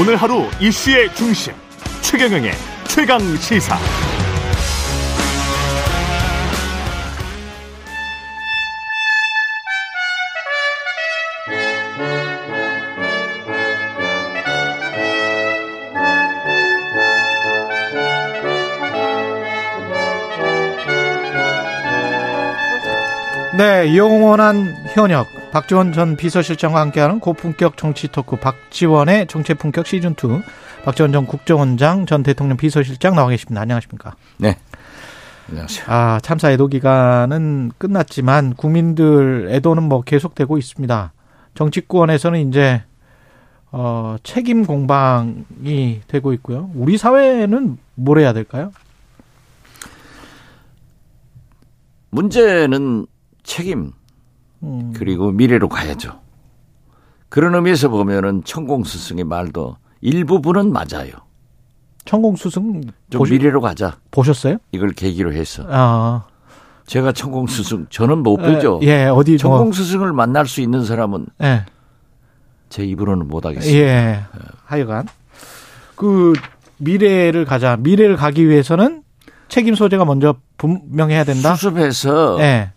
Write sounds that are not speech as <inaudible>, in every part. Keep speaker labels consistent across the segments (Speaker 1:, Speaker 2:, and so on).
Speaker 1: 오늘 하루 이슈의 중심 최경영의 최강 시사.
Speaker 2: 네, 영원한 현역 박지원 전 비서실장과 함께하는 고품격 정치 토크 박지원의 정치 품격 시즌 2 박지원 전 국정원장 전 대통령 비서실장 나와 계십니다. 안녕하십니까?
Speaker 3: 네. 안녕하세요.
Speaker 2: 아, 참사 애도 기간은 끝났지만 국민들 애도는 뭐 계속되고 있습니다. 정치권에서는 이제 어, 책임 공방이 되고 있고요. 우리 사회는 뭘 해야 될까요?
Speaker 3: 문제는 책임
Speaker 2: 음,
Speaker 3: 그리고 미래로 가야죠. 그런 의미에서 보면은 천공 스승의 말도 일부분은 맞아요.
Speaker 2: 천공 수승
Speaker 3: 좀
Speaker 2: 보시,
Speaker 3: 미래로 가자.
Speaker 2: 보셨어요?
Speaker 3: 이걸 계기로 해서
Speaker 2: 아,
Speaker 3: 제가 천공 스승 저는 못 뵈죠.
Speaker 2: 예, 어디
Speaker 3: 천공
Speaker 2: 뭐,
Speaker 3: 스승을 만날 수 있는 사람은
Speaker 2: 예.
Speaker 3: 제 입으로는 못 하겠습니다.
Speaker 2: 예. 하여간 그 미래를 가자. 미래를 가기 위해서는 책임 소재가 먼저 분명해야 된다.
Speaker 3: 수습해서
Speaker 2: 예.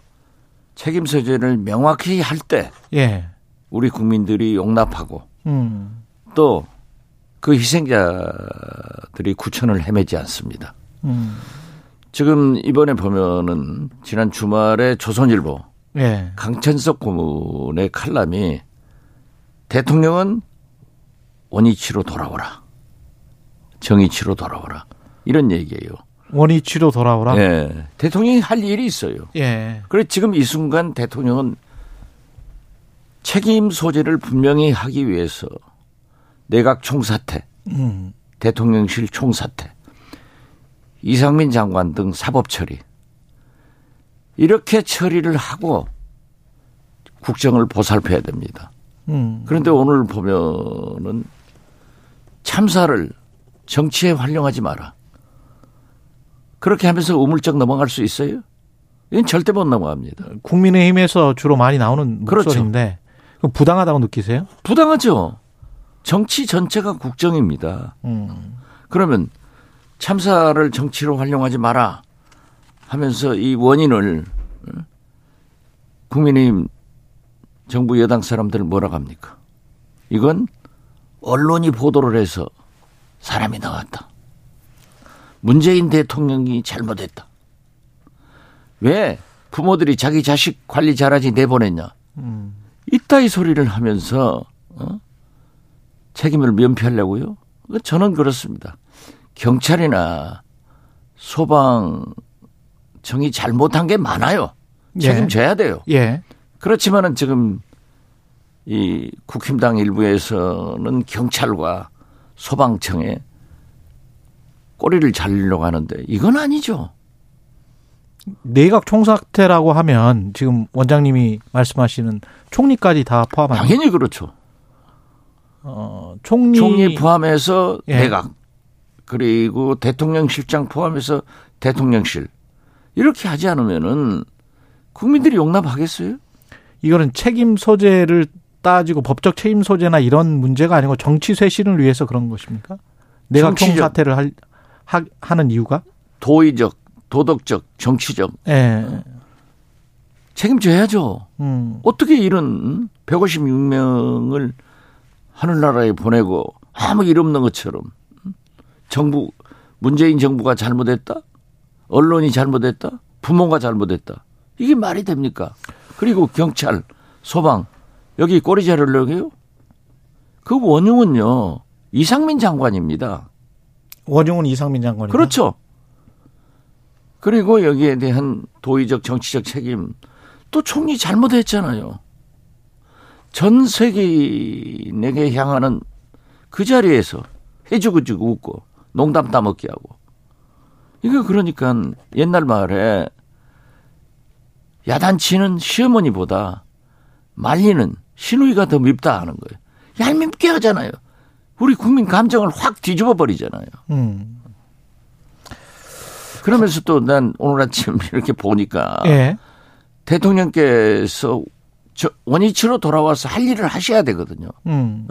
Speaker 3: 책임 소재를 명확히 할때
Speaker 2: 예.
Speaker 3: 우리 국민들이 용납하고
Speaker 2: 음.
Speaker 3: 또그 희생자들이 구천을 헤매지 않습니다.
Speaker 2: 음.
Speaker 3: 지금 이번에 보면은 지난 주말에 조선일보
Speaker 2: 예.
Speaker 3: 강천석 고문의 칼럼이 대통령은 원위치로 돌아오라. 정의치로 돌아오라. 이런 얘기예요.
Speaker 2: 원위치로 돌아오라.
Speaker 3: 예. 대통령이 할 일이 있어요.
Speaker 2: 예.
Speaker 3: 그래 지금 이 순간 대통령은 책임 소재를 분명히 하기 위해서 내각 총사퇴,
Speaker 2: 음.
Speaker 3: 대통령실 총사퇴, 이상민 장관 등 사법 처리 이렇게 처리를 하고 국정을 보살펴야 됩니다.
Speaker 2: 음.
Speaker 3: 그런데 오늘 보면은 참사를 정치에 활용하지 마라. 그렇게 하면서 우물쩍 넘어갈 수 있어요? 이건 절대 못 넘어갑니다.
Speaker 2: 국민의힘에서 주로 많이 나오는
Speaker 3: 그렇죠.
Speaker 2: 목소리인데 그럼 부당하다고 느끼세요?
Speaker 3: 부당하죠. 정치 전체가 국정입니다.
Speaker 2: 음.
Speaker 3: 그러면 참사를 정치로 활용하지 마라 하면서 이 원인을 어? 국민의힘 정부 여당 사람들 뭐라고 합니까? 이건 언론이 보도를 해서 사람이 나왔다. 문재인 대통령이 잘못했다. 왜 부모들이 자기 자식 관리 잘하지 내보냈냐?
Speaker 2: 음.
Speaker 3: 이따위 소리를 하면서 어? 책임을 면피하려고요? 저는 그렇습니다. 경찰이나 소방청이 잘못한 게 많아요. 책임져야 돼요.
Speaker 2: 예.
Speaker 3: 그렇지만은 지금 이 국힘당 일부에서는 경찰과 소방청에 꼬리를 잘리려고 하는데 이건 아니죠.
Speaker 2: 내각 총사퇴라고 하면 지금 원장님이 말씀하시는 총리까지 다 포함하는
Speaker 3: 당연히 그렇죠.
Speaker 2: 어, 총리
Speaker 3: 총리 포함해서
Speaker 2: 예.
Speaker 3: 내각 그리고 대통령실장 포함해서 대통령실 이렇게 하지 않으면은 국민들이 용납하겠어요?
Speaker 2: 이거는 책임 소재를 따지고 법적 책임 소재나 이런 문제가 아니고 정치 쇄신을 위해서 그런 것입니까? 내각. 총사퇴를 할, 하, 하는 이유가?
Speaker 3: 도의적, 도덕적, 정치적
Speaker 2: 예.
Speaker 3: 책임져야죠.
Speaker 2: 음.
Speaker 3: 어떻게 이런 156명을 하늘나라에 보내고 아무 일 없는 것처럼 정부 문재인 정부가 잘못했다? 언론이 잘못했다? 부모가 잘못했다? 이게 말이 됩니까? 그리고 경찰, 소방 여기 꼬리 자르려고요? 그 원흉은요 이상민 장관입니다.
Speaker 2: 원용은 이상민 장관이
Speaker 3: 그렇죠. 그리고 여기에 대한 도의적 정치적 책임 또 총리 잘못했잖아요. 전 세계인에게 향하는 그 자리에서 해주고주고 웃고 농담 따먹기 하고 이거 그러니까 옛날 말에 야단치는 시어머니보다 말리는 시누이가 더 밉다 하는 거예요. 얄밉게 하잖아요. 우리 국민 감정을 확 뒤집어 버리잖아요.
Speaker 2: 음.
Speaker 3: 그러면서 또 난 오늘 아침 <laughs> 이렇게 보니까
Speaker 2: 예.
Speaker 3: 대통령께서 저 원위치로 돌아와서 할 일을 하셔야 되거든요.
Speaker 2: 음.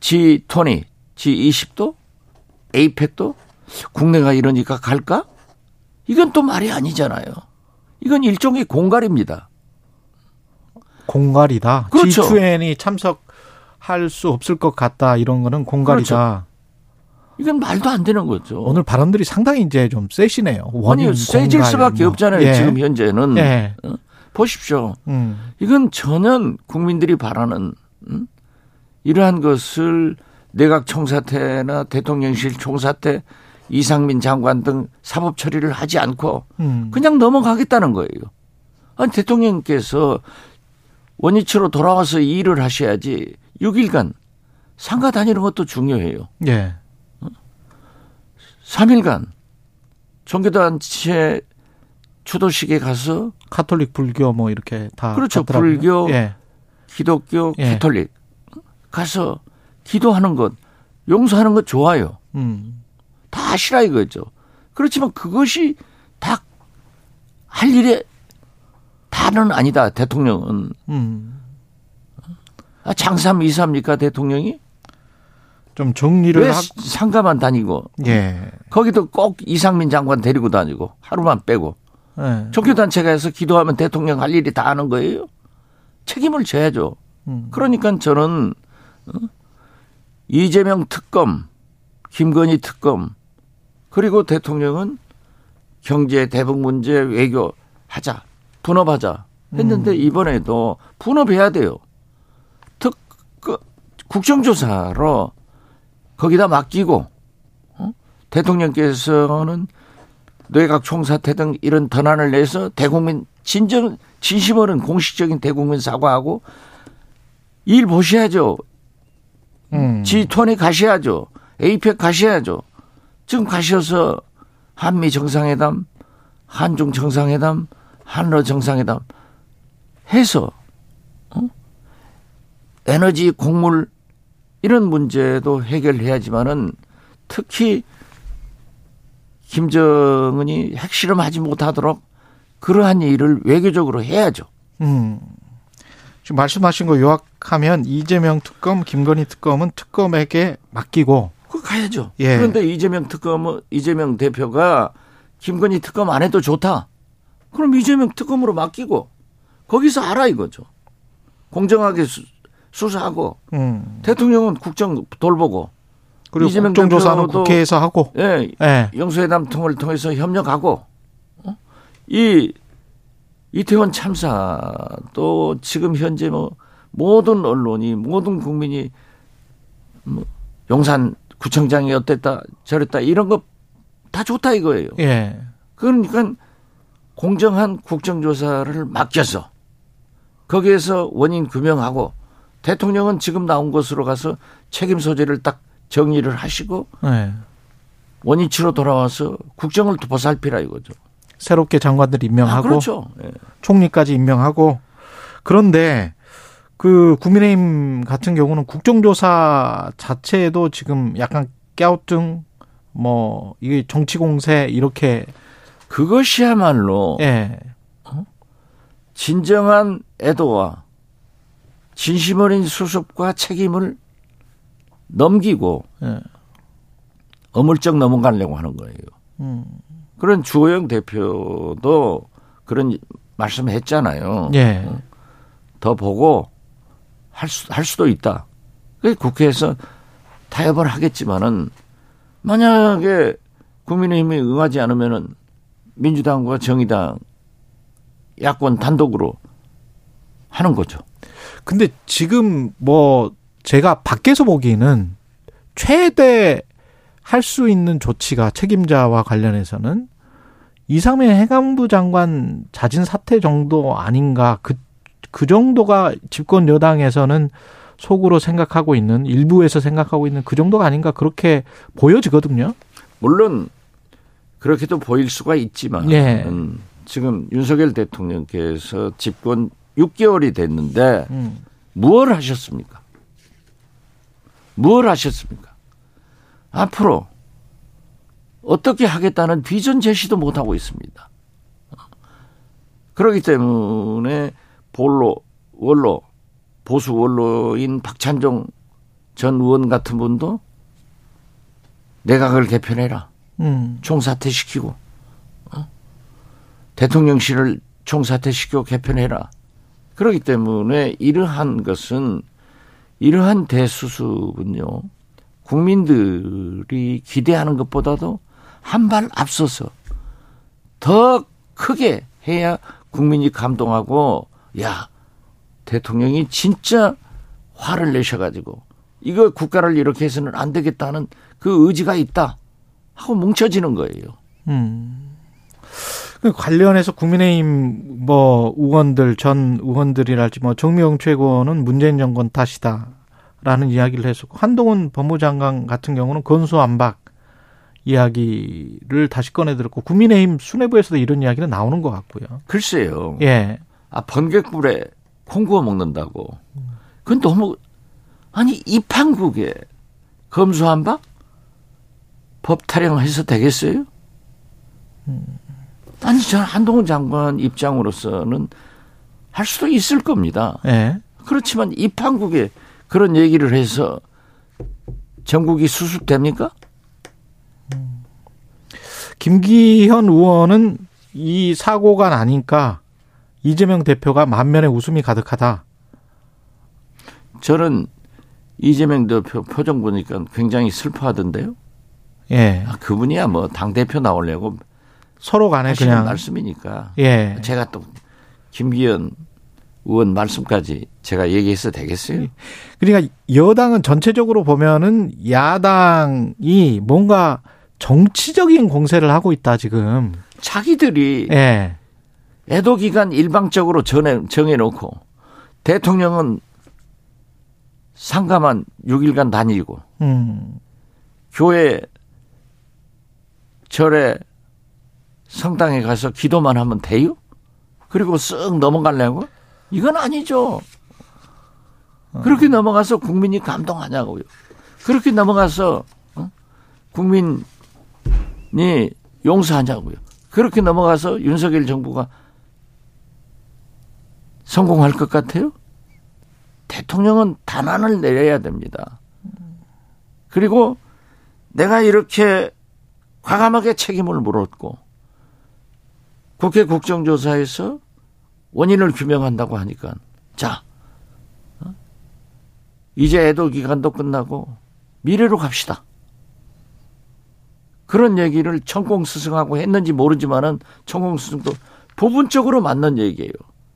Speaker 3: G20, G20도, 에이펙도 국내가 이러니까 갈까? 이건 또 말이 아니잖아요. 이건 일종의 공갈입니다.
Speaker 2: 공갈이다.
Speaker 3: 그렇죠.
Speaker 2: G2N이 참석 할 수 없을 것 같다. 이런 거는 공갈이다.
Speaker 3: 그렇죠. 이건 말도 안 되는 거죠.
Speaker 2: 오늘 발언들이 상당히 이제 좀 세시네요.
Speaker 3: 아니 세질 수밖에
Speaker 2: 뭐.
Speaker 3: 없잖아요.
Speaker 2: 예.
Speaker 3: 지금 현재는
Speaker 2: 예.
Speaker 3: 어? 보십시오.
Speaker 2: 음.
Speaker 3: 이건 전혀 국민들이 바라는 음? 이러한 것을 내각 총사태나 대통령실 총사태 이상민 장관 등 사법 처리를 하지 않고
Speaker 2: 음.
Speaker 3: 그냥 넘어가겠다는 거예요. 아니 대통령께서 원위치로 돌아와서 일을 하셔야지 6일간 상가 다니는 것도 중요해요.
Speaker 2: 예.
Speaker 3: 3일간 종교단체 추도식에 가서
Speaker 2: 카톨릭 불교 뭐 이렇게 다
Speaker 3: 그렇죠.
Speaker 2: 갔더라고요.
Speaker 3: 불교,
Speaker 2: 예.
Speaker 3: 기독교,
Speaker 2: 예.
Speaker 3: 캐톨릭 가서 기도하는 것, 용서하는 것 좋아요.
Speaker 2: 음.
Speaker 3: 다 하시라 이거죠. 그렇지만 그것이 다 할 일에 다는 아니다. 대통령은
Speaker 2: 음.
Speaker 3: 아, 장삼 이사입니까 대통령이?
Speaker 2: 좀 정리를
Speaker 3: 왜
Speaker 2: 하
Speaker 3: 상가만 다니고
Speaker 2: 예.
Speaker 3: 거기도 꼭 이상민 장관 데리고 다니고 하루만 빼고
Speaker 2: 예.
Speaker 3: 종교단체가 해서 기도하면 대통령 할 일이 다 하는 거예요. 책임을 져야죠.
Speaker 2: 음.
Speaker 3: 그러니까 저는 어? 이재명 특검, 김건희 특검, 그리고 대통령은 경제 대북 문제 외교 하자 분업하자 했는데 이번에도 분업해야 돼요. 특 그, 국정조사로 거기다 맡기고 어? 대통령께서는 뇌각 총사태 등 이런 전환을 내서 대국민 진정 진심 어른 공식적인 대국민 사과하고 일 보셔야죠.
Speaker 2: 음.
Speaker 3: G20 가셔야죠. 에이펙 가셔야죠. 지금 가셔서 한미 정상회담, 한중 정상회담, 한러 정상회담 해서 어? 에너지 곡물 이런 문제도 해결해야지만은 특히 김정은이 핵실험하지 못하도록 그러한 일을 외교적으로 해야죠.
Speaker 2: 음. 지금 말씀하신 거 요약하면 이재명 특검, 김건희 특검은 특검에게 맡기고
Speaker 3: 그 가야죠.
Speaker 2: 예.
Speaker 3: 그런데 이재명 특검 이재명 대표가 김건희 특검 안 해도 좋다. 그럼 이재명 특검으로 맡기고 거기서 알아 이거죠. 공정하게 수, 수사하고
Speaker 2: 음.
Speaker 3: 대통령은 국정 돌보고
Speaker 2: 그리고
Speaker 3: 이재명
Speaker 2: 국정조사는 국회에서 하고
Speaker 3: 예,
Speaker 2: 예.
Speaker 3: 영수회담 통을 통해서 협력하고 어? 이 이태원 참사도 지금 현재 뭐 모든 언론이 모든 국민이 뭐 용산 구청장이 어땠다 저랬다 이런 거 다 좋다 이거예요.
Speaker 2: 예.
Speaker 3: 그러니까 공정한 국정조사를 맡겨서 거기에서 원인 규명하고 대통령은 지금 나온 것으로 가서 책임 소재를 딱 정리를 하시고
Speaker 2: 예.
Speaker 3: 원위치로 돌아와서 국정을 보살피라 이거죠.
Speaker 2: 새롭게 장관들 임명하고
Speaker 3: 아, 그렇죠. 예.
Speaker 2: 총리까지 임명하고 그런데 그 국민의힘 같은 경우는 국정조사 자체도 지금 약간 깨우뚱 뭐 이게 정치 공세 이렇게
Speaker 3: 그것이야말로
Speaker 2: 예.
Speaker 3: 진정한 애도와 진심 어린 수습과 책임을 넘기고
Speaker 2: 예.
Speaker 3: 어물쩍 넘어가려고 하는 거예요.
Speaker 2: 음.
Speaker 3: 그런 주호영 대표도 그런 말씀을 했잖아요.
Speaker 2: 예.
Speaker 3: 더 보고 할, 수, 할 수도 있다. 그 국회에서 타협을 하겠지만은 만약에 국민의힘이 응하지 않으면은 민주당과 정의당 야권 단독으로 하는 거죠.
Speaker 2: 근데 지금 뭐 제가 밖에서 보기에는 최대 할 수 있는 조치가 책임자와 관련해서는 이상민 해관부 장관 자진 사퇴 정도 아닌가 그, 그 정도가 집권 여당에서는 속으로 생각하고 있는 일부에서 생각하고 있는 그 정도가 아닌가 그렇게 보여지거든요.
Speaker 3: 물론 그렇게도 보일 수가 있지만
Speaker 2: 예.
Speaker 3: 음, 지금 윤석열 대통령께서 집권 6개월이 됐는데
Speaker 2: 음.
Speaker 3: 무엇을 하셨습니까? 무엇을 하셨습니까? 앞으로 어떻게 하겠다는 비전 제시도 못하고 있습니다. 그렇기 때문에 볼로, 원로, 보수 원로인 박찬종 전 의원 같은 분도 내각을 개편해라.
Speaker 2: 음.
Speaker 3: 총사퇴시키고 어? 대통령실을 총사퇴시키고 개편해라. 그렇기 때문에 이러한 것은 이러한 대수습은요 국민들이 기대하는 것보다도 한 발 앞서서 더 크게 해야 국민이 감동하고 야 대통령이 진짜 화를 내셔가지고 이거 국가를 이렇게 해서는 안 되겠다는 그 의지가 있다 하고 뭉쳐지는 거예요.
Speaker 2: 음. 그 관련해서 국민의힘 뭐 의원들 전 의원들이랄지 뭐 정미영 최고는 문재인 정권 탓이다라는 이야기를 했었고 한동훈 법무장관 같은 경우는 건수 안박 이야기를 다시 꺼내 들었고 국민의힘 수뇌부에서도 이런 이야기는 나오는 것 같고요.
Speaker 3: 글쎄요.
Speaker 2: 예.
Speaker 3: 아 번개불에 콩 구워 먹는다고. 그건 너무 아니 이 판국에 검수한박 법 타령해서 되겠어요? 아니 저는 한동훈 장관 입장으로서는 할 수도 있을 겁니다.
Speaker 2: 예.
Speaker 3: 그렇지만 이 판국에 그런 얘기를 해서 전국이 수습됩니까?
Speaker 2: 김기현 의원은 이 사고가 나니까 이재명 대표가 만면에 웃음이 가득하다.
Speaker 3: 저는 이재명 대표 표정 보니까 굉장히 슬퍼하던데요.
Speaker 2: 예.
Speaker 3: 아, 그분이야 뭐 당 대표 나오려고
Speaker 2: 서로 간에 그냥
Speaker 3: 말씀이니까.
Speaker 2: 예.
Speaker 3: 제가 또 김기현 의원 말씀까지 제가 얘기해서 되겠어요?
Speaker 2: 그러니까 여당은 전체적으로 보면은 야당이 뭔가 정치적인 공세를 하고 있다 지금.
Speaker 3: 자기들이
Speaker 2: 예.
Speaker 3: 애도 기간 일방적으로 정해, 정해놓고 대통령은 상가만 6일간 다니고
Speaker 2: 음.
Speaker 3: 교회 절에 성당에 가서 기도만 하면 돼요? 그리고 쓱 넘어가려고? 이건 아니죠. 그렇게 넘어가서 국민이 감동하냐고요. 그렇게 넘어가서 어? 국민이 용서하냐고요. 그렇게 넘어가서 윤석열 정부가 성공할 것 같아요? 대통령은 단안을 내려야 됩니다. 그리고 내가 이렇게 과감하게 책임을 물었고 국회 국정조사에서 원인을 규명한다고 하니까 자 어? 이제 애도 기간도 끝나고 미래로 갑시다. 그런 얘기를 천공 스승하고 했는지 모르지만은 천공 스승도 부분적으로 맞는 얘기예요.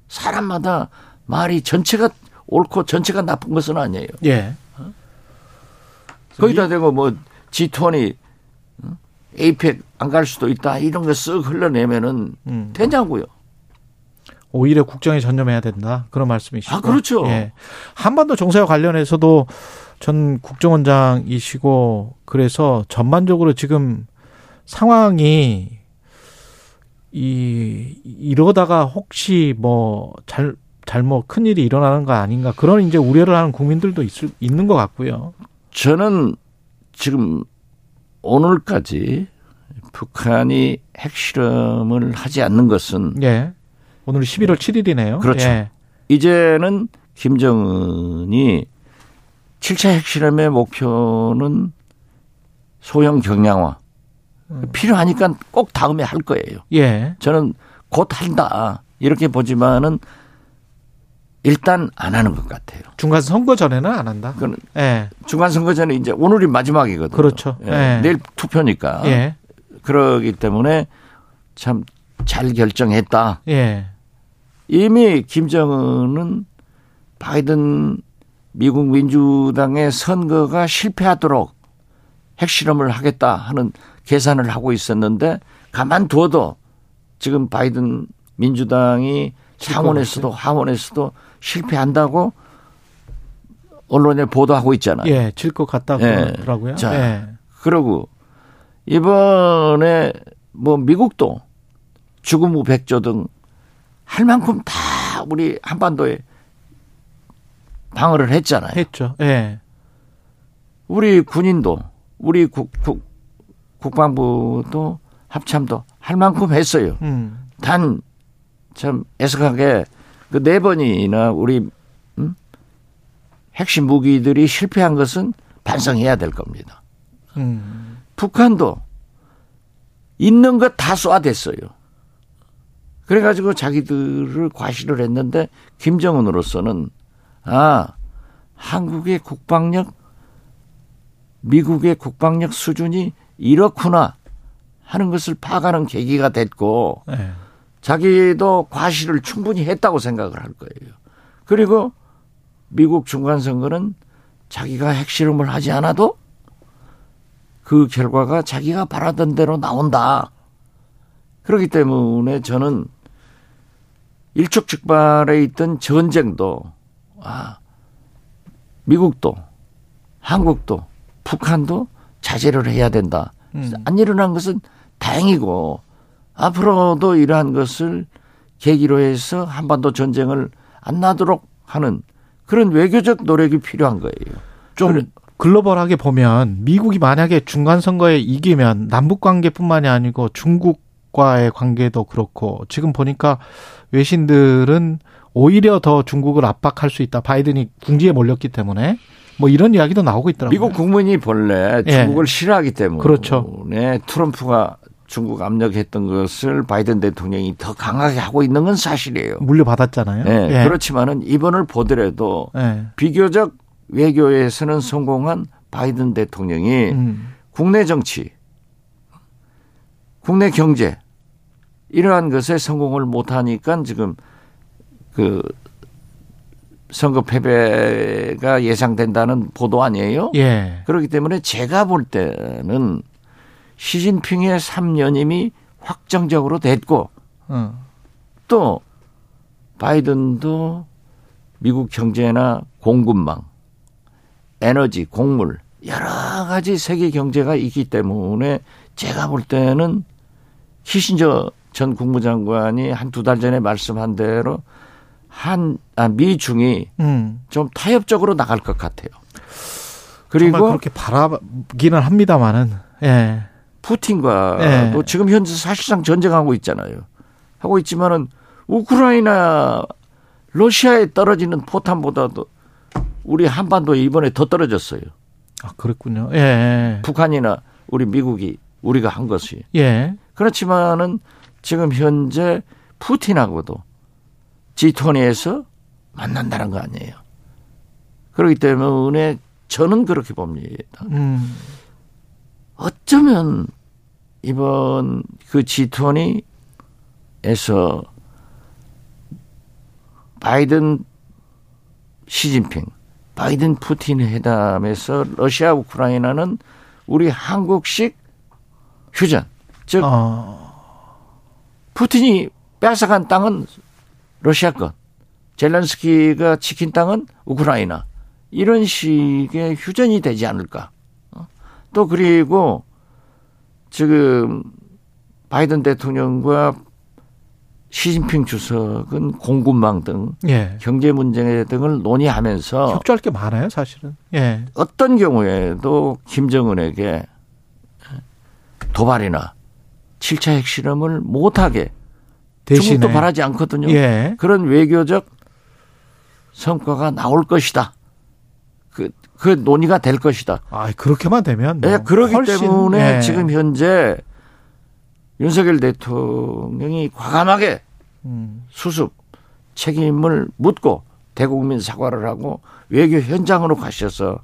Speaker 3: 사람마다 말이 전체가 옳고 전체가 나쁜 것은 아니에요.
Speaker 2: 예.
Speaker 3: 거기다 대고 뭐 G20 어? 에이펙 안 갈 수도 있다 이런 거 쓱 흘러내면은
Speaker 2: 음.
Speaker 3: 되냐고요.
Speaker 2: 오히려 국정에 전념해야 된다. 그런 말씀이시죠.
Speaker 3: 아, 그렇죠.
Speaker 2: 예. 한반도 정세와 관련해서도 전 국정원장이시고 그래서 전반적으로 지금 상황이 이 이러다가 혹시 뭐잘 잘못 큰 일이 일어나는 거 아닌가 그런 이제 우려를 하는 국민들도 있을 있는 것 같고요.
Speaker 3: 저는 지금 오늘까지 북한이 핵실험을 하지 않는 것은
Speaker 2: 예. 오늘 11월 7일이네요.
Speaker 3: 그렇죠.
Speaker 2: 예.
Speaker 3: 이제는 김정은이 7차 핵실험의 목표는 소형 경량화 필요하니까 꼭 다음에 할 거예요.
Speaker 2: 예.
Speaker 3: 저는 곧 한다 이렇게 보지만은 일단 안 하는 것 같아요.
Speaker 2: 중간 선거 전에는 안 한다.
Speaker 3: 그건
Speaker 2: 예.
Speaker 3: 중간 선거 전에 이제 오늘이 마지막이거든요.
Speaker 2: 그렇죠.
Speaker 3: 예.
Speaker 2: 예.
Speaker 3: 내일 투표니까
Speaker 2: 예.
Speaker 3: 그러기 때문에 참 잘 결정했다.
Speaker 2: 예.
Speaker 3: 이미 김정은은 바이든 미국 민주당의 선거가 실패하도록 핵실험을 하겠다 하는 계산을 하고 있었는데 가만두어도 지금 바이든 민주당이 상원에서도 하원에서도 실패한다고 언론에 보도하고 있잖아요.
Speaker 2: 예, 질 것 같다고
Speaker 3: 예.
Speaker 2: 그러더라고요.
Speaker 3: 자,
Speaker 2: 예.
Speaker 3: 그러고 이번에 뭐 미국도 죽음 후 백조 등 할 만큼 다 우리 한반도에 방어를 했잖아요.
Speaker 2: 했죠. 예.
Speaker 3: 우리 군인도 우리 국, 국, 국방부도 합참도 할 만큼 했어요.
Speaker 2: 음.
Speaker 3: 단참 애석하게 그 네 번이나 우리 음? 핵심 무기들이 실패한 것은 반성해야 될 겁니다.
Speaker 2: 음.
Speaker 3: 북한도 있는 것다 쏘아댔어요. 그래가지고 자기들을 과시를 했는데 김정은으로서는 아 한국의 국방력, 미국의 국방력 수준이 이렇구나 하는 것을 파악하는 계기가 됐고
Speaker 2: 예.
Speaker 3: 자기도 과시를 충분히 했다고 생각을 할 거예요. 그리고 미국 중간 선거는 자기가 핵실험을 하지 않아도 그 결과가 자기가 바라던 대로 나온다. 그렇기 때문에 저는 일촉즉발에 있던 전쟁도 아 미국도 한국도 북한도 자제를 해야 된다.
Speaker 2: 음.
Speaker 3: 안 일어난 것은 다행이고 앞으로도 이러한 것을 계기로 해서 한반도 전쟁을 안 나도록 하는 그런 외교적 노력이 필요한 거예요.
Speaker 2: 좀
Speaker 3: 그래-
Speaker 2: 글로벌하게 보면 미국이 만약에 중간 선거에 이기면 남북 관계뿐만이 아니고 중국과의 관계도 그렇고 지금 보니까 외신들은 오히려 더 중국을 압박할 수 있다. 바이든이 궁지에 몰렸기 때문에 뭐 이런 이야기도 나오고 있더라고요.
Speaker 3: 미국 국민이 본래
Speaker 2: 예.
Speaker 3: 중국을 싫어하기 때문에
Speaker 2: 그렇죠.
Speaker 3: 트럼프가 중국 압력했던 것을 바이든 대통령이 더 강하게 하고 있는 건 사실이에요.
Speaker 2: 물려받았잖아요.
Speaker 3: 네,
Speaker 2: 예.
Speaker 3: 그렇지만은 이번을 보더라도
Speaker 2: 예.
Speaker 3: 비교적 외교에서는 성공한 바이든 대통령이
Speaker 2: 음.
Speaker 3: 국내 정치, 국내 경제 이러한 것에 성공을 못하니까 지금 그 선거 패배가 예상된다는 보도 아니에요?
Speaker 2: 예.
Speaker 3: 그렇기 때문에 제가 볼 때는 시진핑의 3년임이 확정적으로 됐고
Speaker 2: 어.
Speaker 3: 또 바이든도 미국 경제나 공급망, 에너지, 곡물 여러 가지 세계 경제가 있기 때문에 제가 볼 때는 키신저 전 국무장관이 한 두 달 전에 말씀한 대로 한 아, 미중이
Speaker 2: 음.
Speaker 3: 좀 타협적으로 나갈 것 같아요. 그리고
Speaker 2: 그렇게 바라기는 합니다만은 예.
Speaker 3: 푸틴과도
Speaker 2: 네.
Speaker 3: 지금 현재 사실상 전쟁하고 있잖아요. 하고 있지만은 우크라이나 러시아에 떨어지는 포탄보다도 우리 한반도에 이번에 더 떨어졌어요.
Speaker 2: 아 그랬군요. 예.
Speaker 3: 북한이나 우리 미국이 우리가 한 것이.
Speaker 2: 예.
Speaker 3: 그렇지만은 지금 현재 푸틴하고도 G20에서 만난다는 거 아니에요. 그렇기 때문에 저는 그렇게 봅니다.
Speaker 2: 음.
Speaker 3: 어쩌면 이번 그 G20에서 바이든 시진핑, 바이든 푸틴 회담에서 러시아 우크라이나는 우리 한국식 휴전, 즉
Speaker 2: 어.
Speaker 3: 푸틴이 뺏어간 땅은 러시아 것, 젤렌스키가 지킨 땅은 우크라이나 이런 식의 휴전이 되지 않을까. 어? 또 그리고 지금 바이든 대통령과 시진핑 주석은 공급망 등
Speaker 2: 예.
Speaker 3: 경제 문제 등을 논의하면서
Speaker 2: 협조할 게 많아요, 사실은. 예.
Speaker 3: 어떤 경우에도 김정은에게 도발이나 7차 핵실험을 못하게
Speaker 2: 대신에
Speaker 3: 중국도 바라지 않거든요.
Speaker 2: 예.
Speaker 3: 그런 외교적 성과가 나올 것이다. 그, 그 논의가 될 것이다.
Speaker 2: 아, 그렇게만 되면 뭐
Speaker 3: 예, 그러기
Speaker 2: 훨씬,
Speaker 3: 때문에
Speaker 2: 예.
Speaker 3: 지금 현재 윤석열 대통령이 과감하게
Speaker 2: 음.
Speaker 3: 수습 책임을 묻고 대국민 사과를 하고 외교 현장으로 가셔서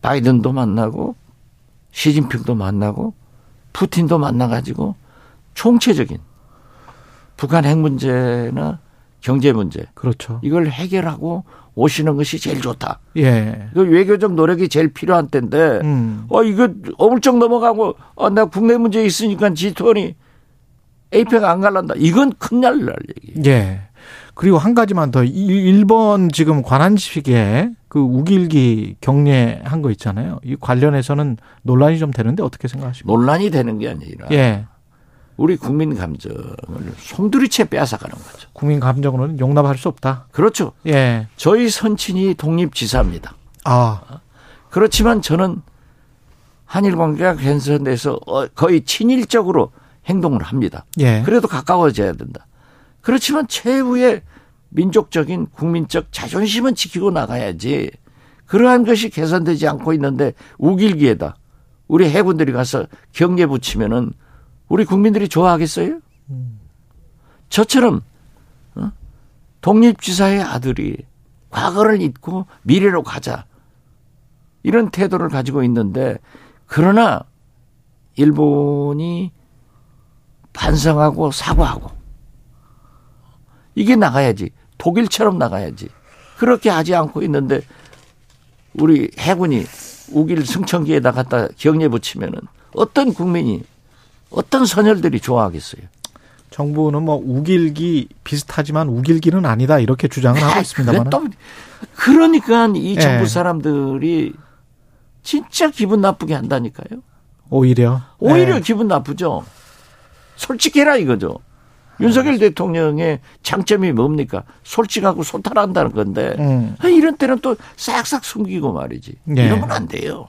Speaker 3: 바이든도 만나고 시진핑도 만나고 푸틴도 만나가지고 총체적인 북한 핵 문제나 경제 문제
Speaker 2: 그렇죠.
Speaker 3: 이걸 해결하고 오시는 것이 제일 좋다.
Speaker 2: 예.
Speaker 3: 그 외교적 노력이 제일 필요한 때인데
Speaker 2: 음.
Speaker 3: 어 이거 어물쩍 넘어가고 어, 나 국내 문제 있으니까 G20 에이펙 안 갈란다. 이건 큰일 날 얘기.
Speaker 2: 예. 그리고 한 가지만 더 일- 일본 지금 관한식에 그 우길기 경례한 거 있잖아요. 이 관련해서는 논란이 좀 되는데 어떻게 생각하십니까?
Speaker 3: 논란이 되는 게 아니라
Speaker 2: 예.
Speaker 3: 우리 국민 감정을 송두리째 빼앗아가는 거죠.
Speaker 2: 국민 감정으로는 용납할 수 없다.
Speaker 3: 그렇죠.
Speaker 2: 예.
Speaker 3: 저희 선친이 독립지사입니다.
Speaker 2: 아,
Speaker 3: 그렇지만 저는 한일 관계가 개선돼서 어, 거의 친일적으로 행동을 합니다.
Speaker 2: 예.
Speaker 3: 그래도 가까워져야 된다. 그렇지만 최후의 민족적인 국민적 자존심은 지키고 나가야지. 그러한 것이 개선되지 않고 있는데 우길기에다 우리 해군들이 가서 경례 붙이면은 우리 국민들이 좋아하겠어요? 저처럼 어? 독립지사의 아들이 과거를 잊고 미래로 가자 이런 태도를 가지고 있는데 그러나 일본이 반성하고 사과하고 이게 나가야지 독일처럼 나가야지 그렇게 하지 않고 있는데 우리 해군이 우길 승천기에다 갖다 경례 붙이면은 어떤 국민이 어떤 선열들이 좋아하겠어요.
Speaker 2: 정부는 뭐 우길기 비슷하지만 우길기는 아니다 이렇게 주장을 하고 있습니다만.
Speaker 3: 또 그러니까 이
Speaker 2: 예.
Speaker 3: 정부 사람들이 진짜 기분 나쁘게 한다니까요.
Speaker 2: 오히려
Speaker 3: 오히려
Speaker 2: 예.
Speaker 3: 기분 나쁘죠. 솔직해라 이거죠. 윤석열 대통령의 장점이 뭡니까? 솔직하고 소탈한다는 건데
Speaker 2: 음,
Speaker 3: 아, 이런 때는 또 싹싹 숨기고 말이지.
Speaker 2: 예.
Speaker 3: 이러면 안 돼요.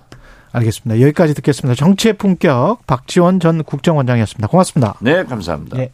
Speaker 2: 알겠습니다. 여기까지 듣겠습니다. 정치의 품격 박지원 전 국정원장이었습니다. 고맙습니다.
Speaker 3: 네, 감사합니다.
Speaker 2: 예.